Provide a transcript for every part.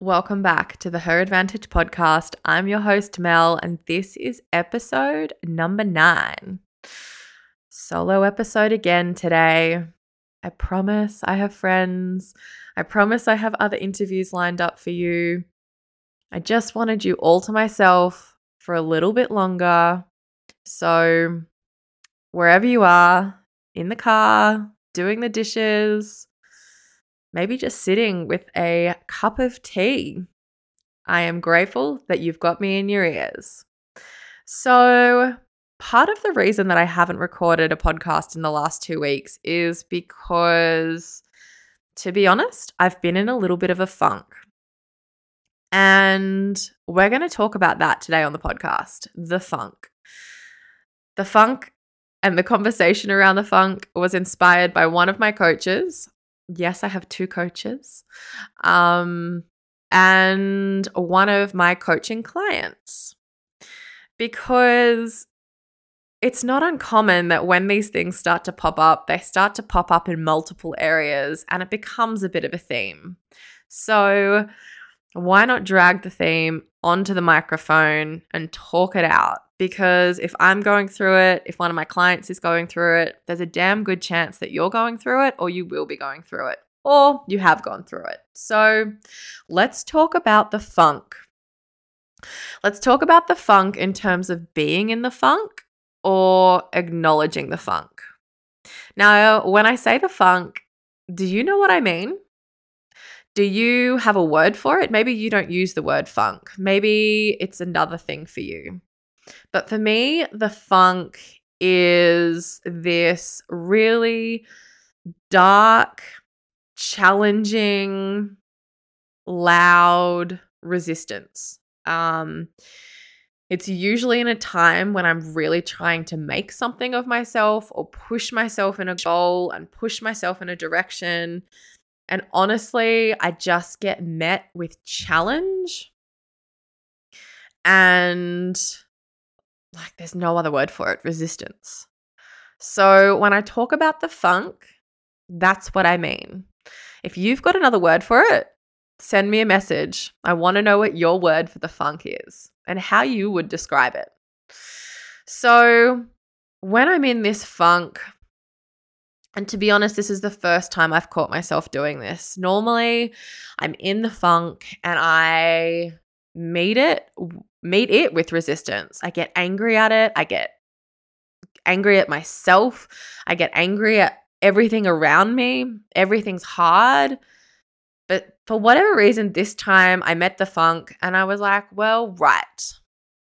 Welcome back to the Her Advantage podcast. I'm your host, Mel, and this is episode number nine. Solo episode again today. I promise I have friends. I promise I have other interviews lined up for you. I just wanted you all to myself for a little bit longer. So, wherever you are, in the car, doing the dishes, maybe just sitting with a cup of tea. I am grateful that you've got me in your ears. So, part of the reason that I haven't recorded a podcast in the last two weeks is because, to be honest, I've been in a little bit of a funk. And we're going to talk about that today on the podcast the funk. The funk and the conversation around the funk was inspired by one of my coaches, yes, I have two coaches, um, and one of my coaching clients. Because it's not uncommon that when these things start to pop up, they start to pop up in multiple areas and it becomes a bit of a theme. So, why not drag the theme onto the microphone and talk it out? Because if I'm going through it, if one of my clients is going through it, there's a damn good chance that you're going through it or you will be going through it or you have gone through it. So let's talk about the funk. Let's talk about the funk in terms of being in the funk or acknowledging the funk. Now, when I say the funk, do you know what I mean? Do you have a word for it? Maybe you don't use the word funk. Maybe it's another thing for you. But for me, the funk is this really dark, challenging, loud resistance. Um, it's usually in a time when I'm really trying to make something of myself or push myself in a goal and push myself in a direction and honestly, I just get met with challenge and like there's no other word for it resistance. So when I talk about the funk, that's what I mean. If you've got another word for it, send me a message. I want to know what your word for the funk is and how you would describe it. So, when I'm in this funk, and to be honest, this is the first time I've caught myself doing this. Normally, I'm in the funk and I meet it meet it with resistance. I get angry at it. I get angry at myself. I get angry at everything around me. Everything's hard. But for whatever reason, this time I met the funk and I was like, well, right.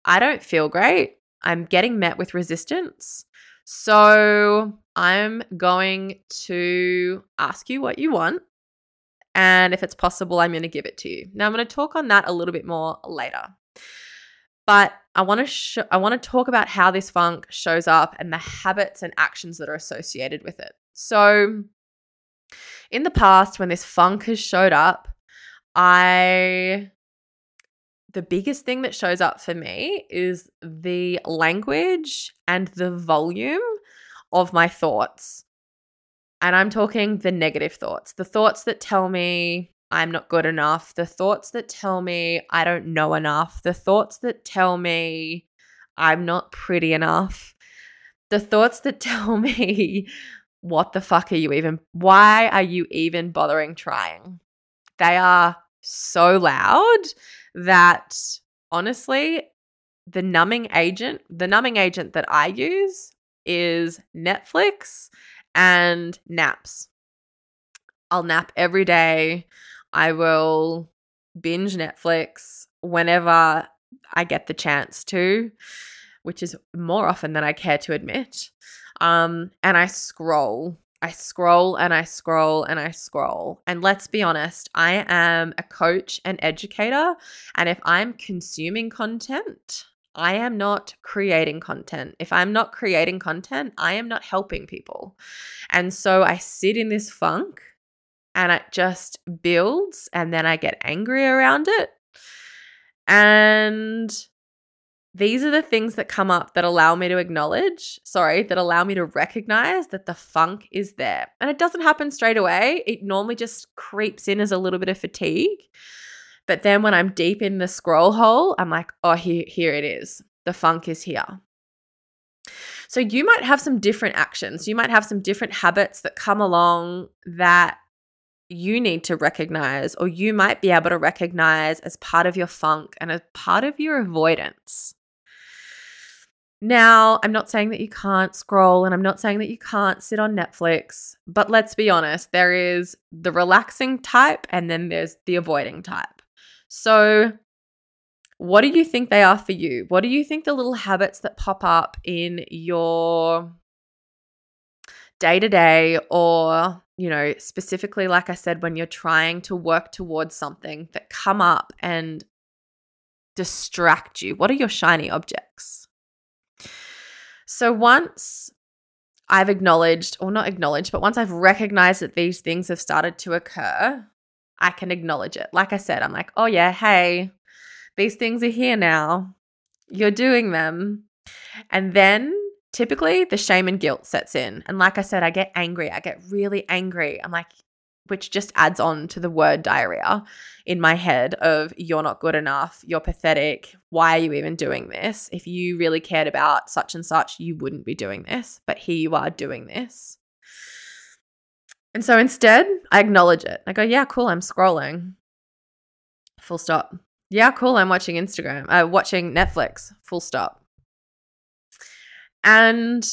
I don't feel great. I'm getting met with resistance. So I'm going to ask you what you want. And if it's possible, I'm going to give it to you. Now, I'm going to talk on that a little bit more later. But I want to sh- I want to talk about how this funk shows up and the habits and actions that are associated with it. So, in the past when this funk has showed up, I the biggest thing that shows up for me is the language and the volume of my thoughts. And I'm talking the negative thoughts, the thoughts that tell me I'm not good enough, the thoughts that tell me I don't know enough, the thoughts that tell me I'm not pretty enough, the thoughts that tell me, what the fuck are you even, why are you even bothering trying? They are so loud that honestly, the numbing agent, the numbing agent that I use is Netflix and naps. I'll nap every day. I will binge Netflix whenever I get the chance to, which is more often than I care to admit. Um, and I scroll. I scroll and I scroll and I scroll. And let's be honest, I am a coach and educator. And if I'm consuming content, I am not creating content. If I'm not creating content, I am not helping people. And so I sit in this funk and it just builds and then I get angry around it. And these are the things that come up that allow me to acknowledge, sorry, that allow me to recognize that the funk is there. And it doesn't happen straight away. It normally just creeps in as a little bit of fatigue. But then when I'm deep in the scroll hole, I'm like, oh, here, here it is. The funk is here. So you might have some different actions. You might have some different habits that come along that you need to recognize, or you might be able to recognize as part of your funk and as part of your avoidance. Now, I'm not saying that you can't scroll and I'm not saying that you can't sit on Netflix, but let's be honest, there is the relaxing type and then there's the avoiding type. So, what do you think they are for you? What do you think the little habits that pop up in your day to day or, you know, specifically, like I said, when you're trying to work towards something that come up and distract you? What are your shiny objects? So once I've acknowledged, or not acknowledged, but once I've recognized that these things have started to occur, I can acknowledge it. Like I said, I'm like, oh yeah, hey, these things are here now. You're doing them. And then typically the shame and guilt sets in. And like I said, I get angry. I get really angry. I'm like, which just adds on to the word diarrhea in my head of you're not good enough, you're pathetic, why are you even doing this? If you really cared about such and such, you wouldn't be doing this, but here you are doing this. And so instead, I acknowledge it. I go, yeah, cool, I'm scrolling. Full stop. Yeah, cool, I'm watching Instagram, uh, watching Netflix. Full stop. And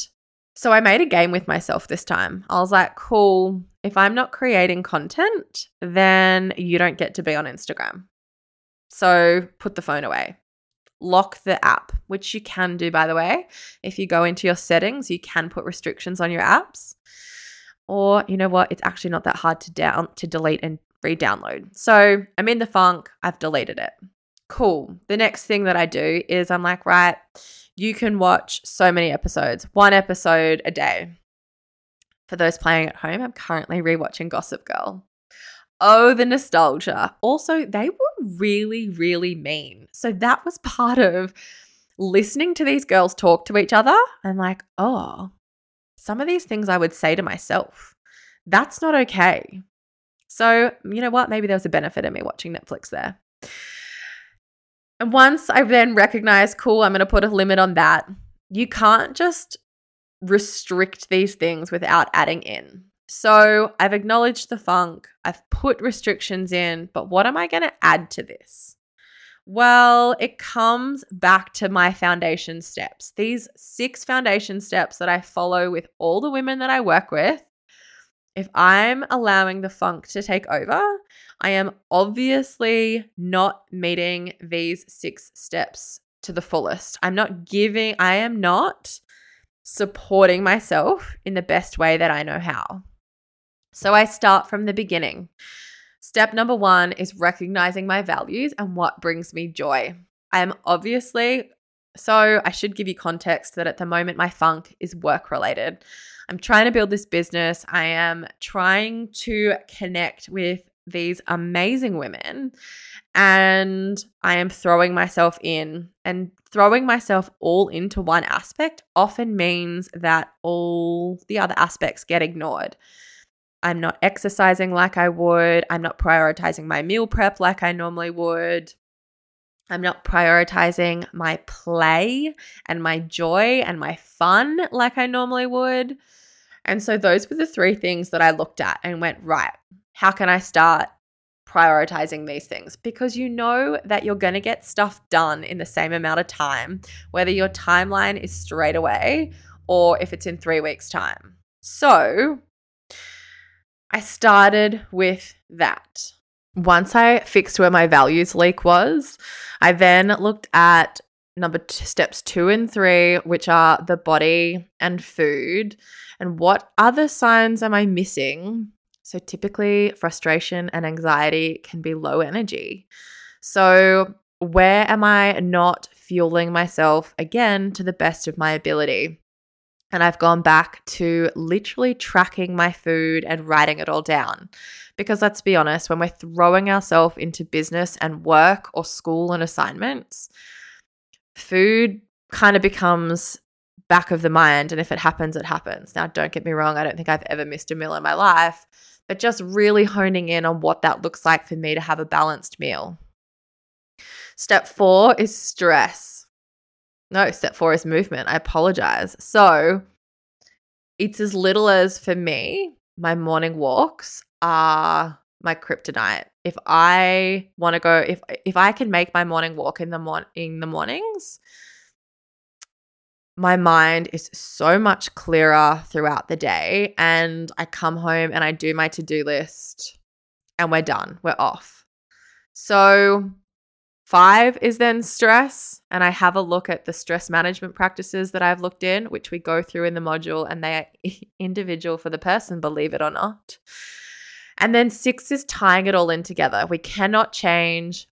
so I made a game with myself this time. I was like, cool, if I'm not creating content, then you don't get to be on Instagram. So put the phone away. Lock the app, which you can do, by the way. If you go into your settings, you can put restrictions on your apps. Or you know what? It's actually not that hard to down to delete and re-download. So I'm in the funk. I've deleted it. Cool. The next thing that I do is I'm like, right, you can watch so many episodes, one episode a day. For those playing at home, I'm currently rewatching Gossip Girl. Oh, the nostalgia. Also, they were really, really mean. So that was part of listening to these girls talk to each other. I'm like, oh, some of these things I would say to myself. That's not okay. So, you know what? Maybe there was a benefit in me watching Netflix there. And once I then recognize, cool, I'm going to put a limit on that, you can't just restrict these things without adding in. So I've acknowledged the funk, I've put restrictions in, but what am I going to add to this? Well, it comes back to my foundation steps. These six foundation steps that I follow with all the women that I work with. If I'm allowing the funk to take over, I am obviously not meeting these six steps to the fullest. I'm not giving, I am not supporting myself in the best way that I know how. So I start from the beginning. Step number one is recognizing my values and what brings me joy. I am obviously, so I should give you context that at the moment my funk is work related. I'm trying to build this business. I am trying to connect with these amazing women and I am throwing myself in and throwing myself all into one aspect often means that all the other aspects get ignored. I'm not exercising like I would. I'm not prioritizing my meal prep like I normally would. I'm not prioritizing my play and my joy and my fun like I normally would. And so those were the three things that I looked at and went, right, how can I start prioritizing these things? Because you know that you're going to get stuff done in the same amount of time, whether your timeline is straight away or if it's in three weeks' time. So I started with that. Once I fixed where my values leak was, I then looked at number two, steps two and three, which are the body and food, and what other signs am I missing so typically, frustration and anxiety can be low energy. So, where am I not fueling myself again to the best of my ability? And I've gone back to literally tracking my food and writing it all down. Because let's be honest, when we're throwing ourselves into business and work or school and assignments, food kind of becomes back of the mind. And if it happens, it happens. Now, don't get me wrong, I don't think I've ever missed a meal in my life, but just really honing in on what that looks like for me to have a balanced meal. Step four is stress. No, step four is movement. I apologize. So it's as little as for me, my morning walks are my kryptonite. If I want to go, if if I can make my morning walk in the morning in the mornings, my mind is so much clearer throughout the day. And I come home and I do my to do list and we're done. We're off. So, five is then stress. And I have a look at the stress management practices that I've looked in, which we go through in the module, and they are individual for the person, believe it or not. And then six is tying it all in together. We cannot change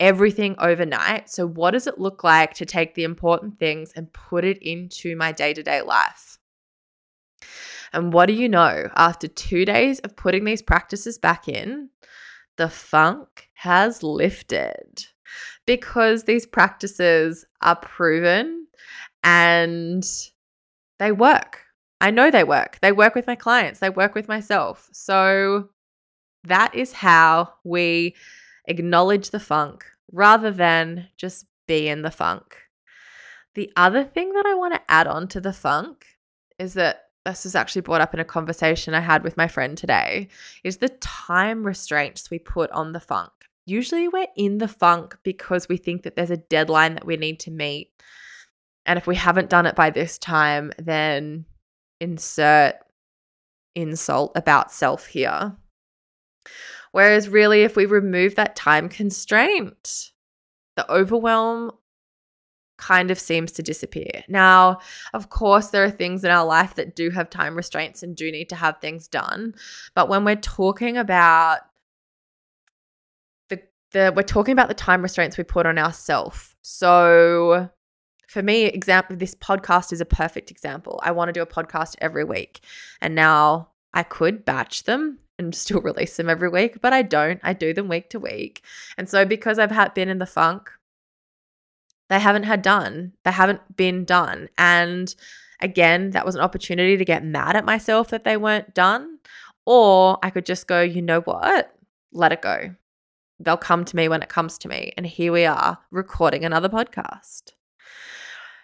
everything overnight. So, what does it look like to take the important things and put it into my day to day life? And what do you know? After two days of putting these practices back in, the funk has lifted because these practices are proven and they work. I know they work. They work with my clients, they work with myself. So, that is how we acknowledge the funk rather than just be in the funk. The other thing that I want to add on to the funk is that this was actually brought up in a conversation I had with my friend today is the time restraints we put on the funk. Usually we're in the funk because we think that there's a deadline that we need to meet. And if we haven't done it by this time, then insert insult about self here. Whereas, really, if we remove that time constraint, the overwhelm kind of seems to disappear. Now, of course, there are things in our life that do have time restraints and do need to have things done. But when we're talking about the, the we're talking about the time restraints we put on ourselves. So for me, example this podcast is a perfect example. I want to do a podcast every week. And now I could batch them and still release them every week, but I don't. I do them week to week. And so because I've had been in the funk, they haven't had done. They haven't been done. And again, that was an opportunity to get mad at myself that they weren't done. Or I could just go, you know what? Let it go. They'll come to me when it comes to me. And here we are recording another podcast.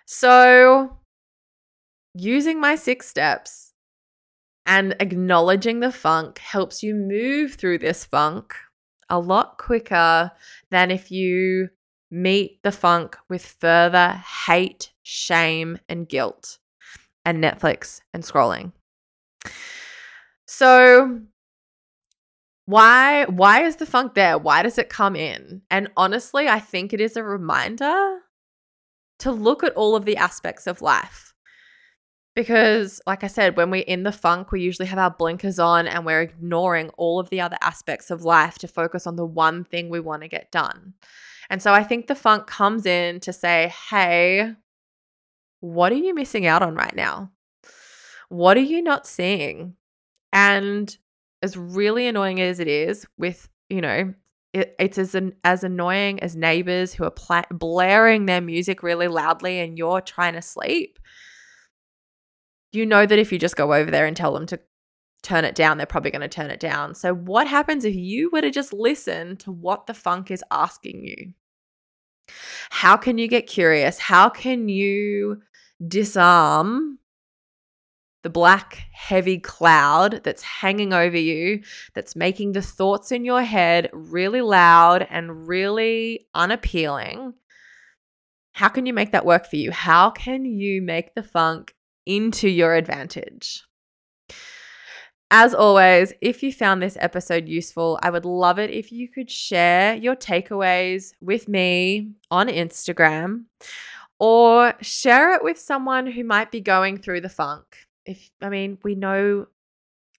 So, using my six steps and acknowledging the funk helps you move through this funk a lot quicker than if you meet the funk with further hate, shame, and guilt, and Netflix and scrolling. So, why why is the funk there? Why does it come in? And honestly, I think it is a reminder to look at all of the aspects of life because, like I said, when we're in the funk, we usually have our blinkers on and we're ignoring all of the other aspects of life to focus on the one thing we want to get done. And so I think the funk comes in to say, hey, what are you missing out on right now? What are you not seeing? And as really annoying as it is, with, you know, it, it's as an, as annoying as neighbors who are pla- blaring their music really loudly and you're trying to sleep you know that if you just go over there and tell them to turn it down, they're probably going to turn it down. So, what happens if you were to just listen to what the funk is asking you? How can you get curious? How can you disarm the black, heavy cloud that's hanging over you, that's making the thoughts in your head really loud and really unappealing? How can you make that work for you? How can you make the funk into your advantage. As always, if you found this episode useful, I would love it if you could share your takeaways with me on Instagram or share it with someone who might be going through the funk. If I mean, we know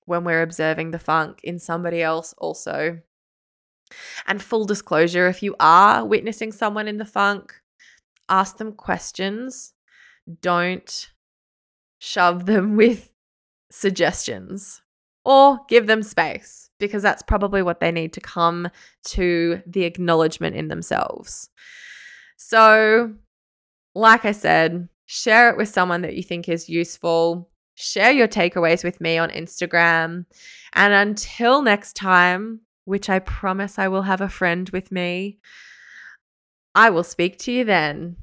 when we're observing the funk in somebody else also. And full disclosure, if you are witnessing someone in the funk, ask them questions. Don't shove them with suggestions or give them space because that's probably what they need to come to the acknowledgement in themselves. So, like I said, share it with someone that you think is useful. Share your takeaways with me on Instagram. And until next time, which I promise I will have a friend with me, I will speak to you then.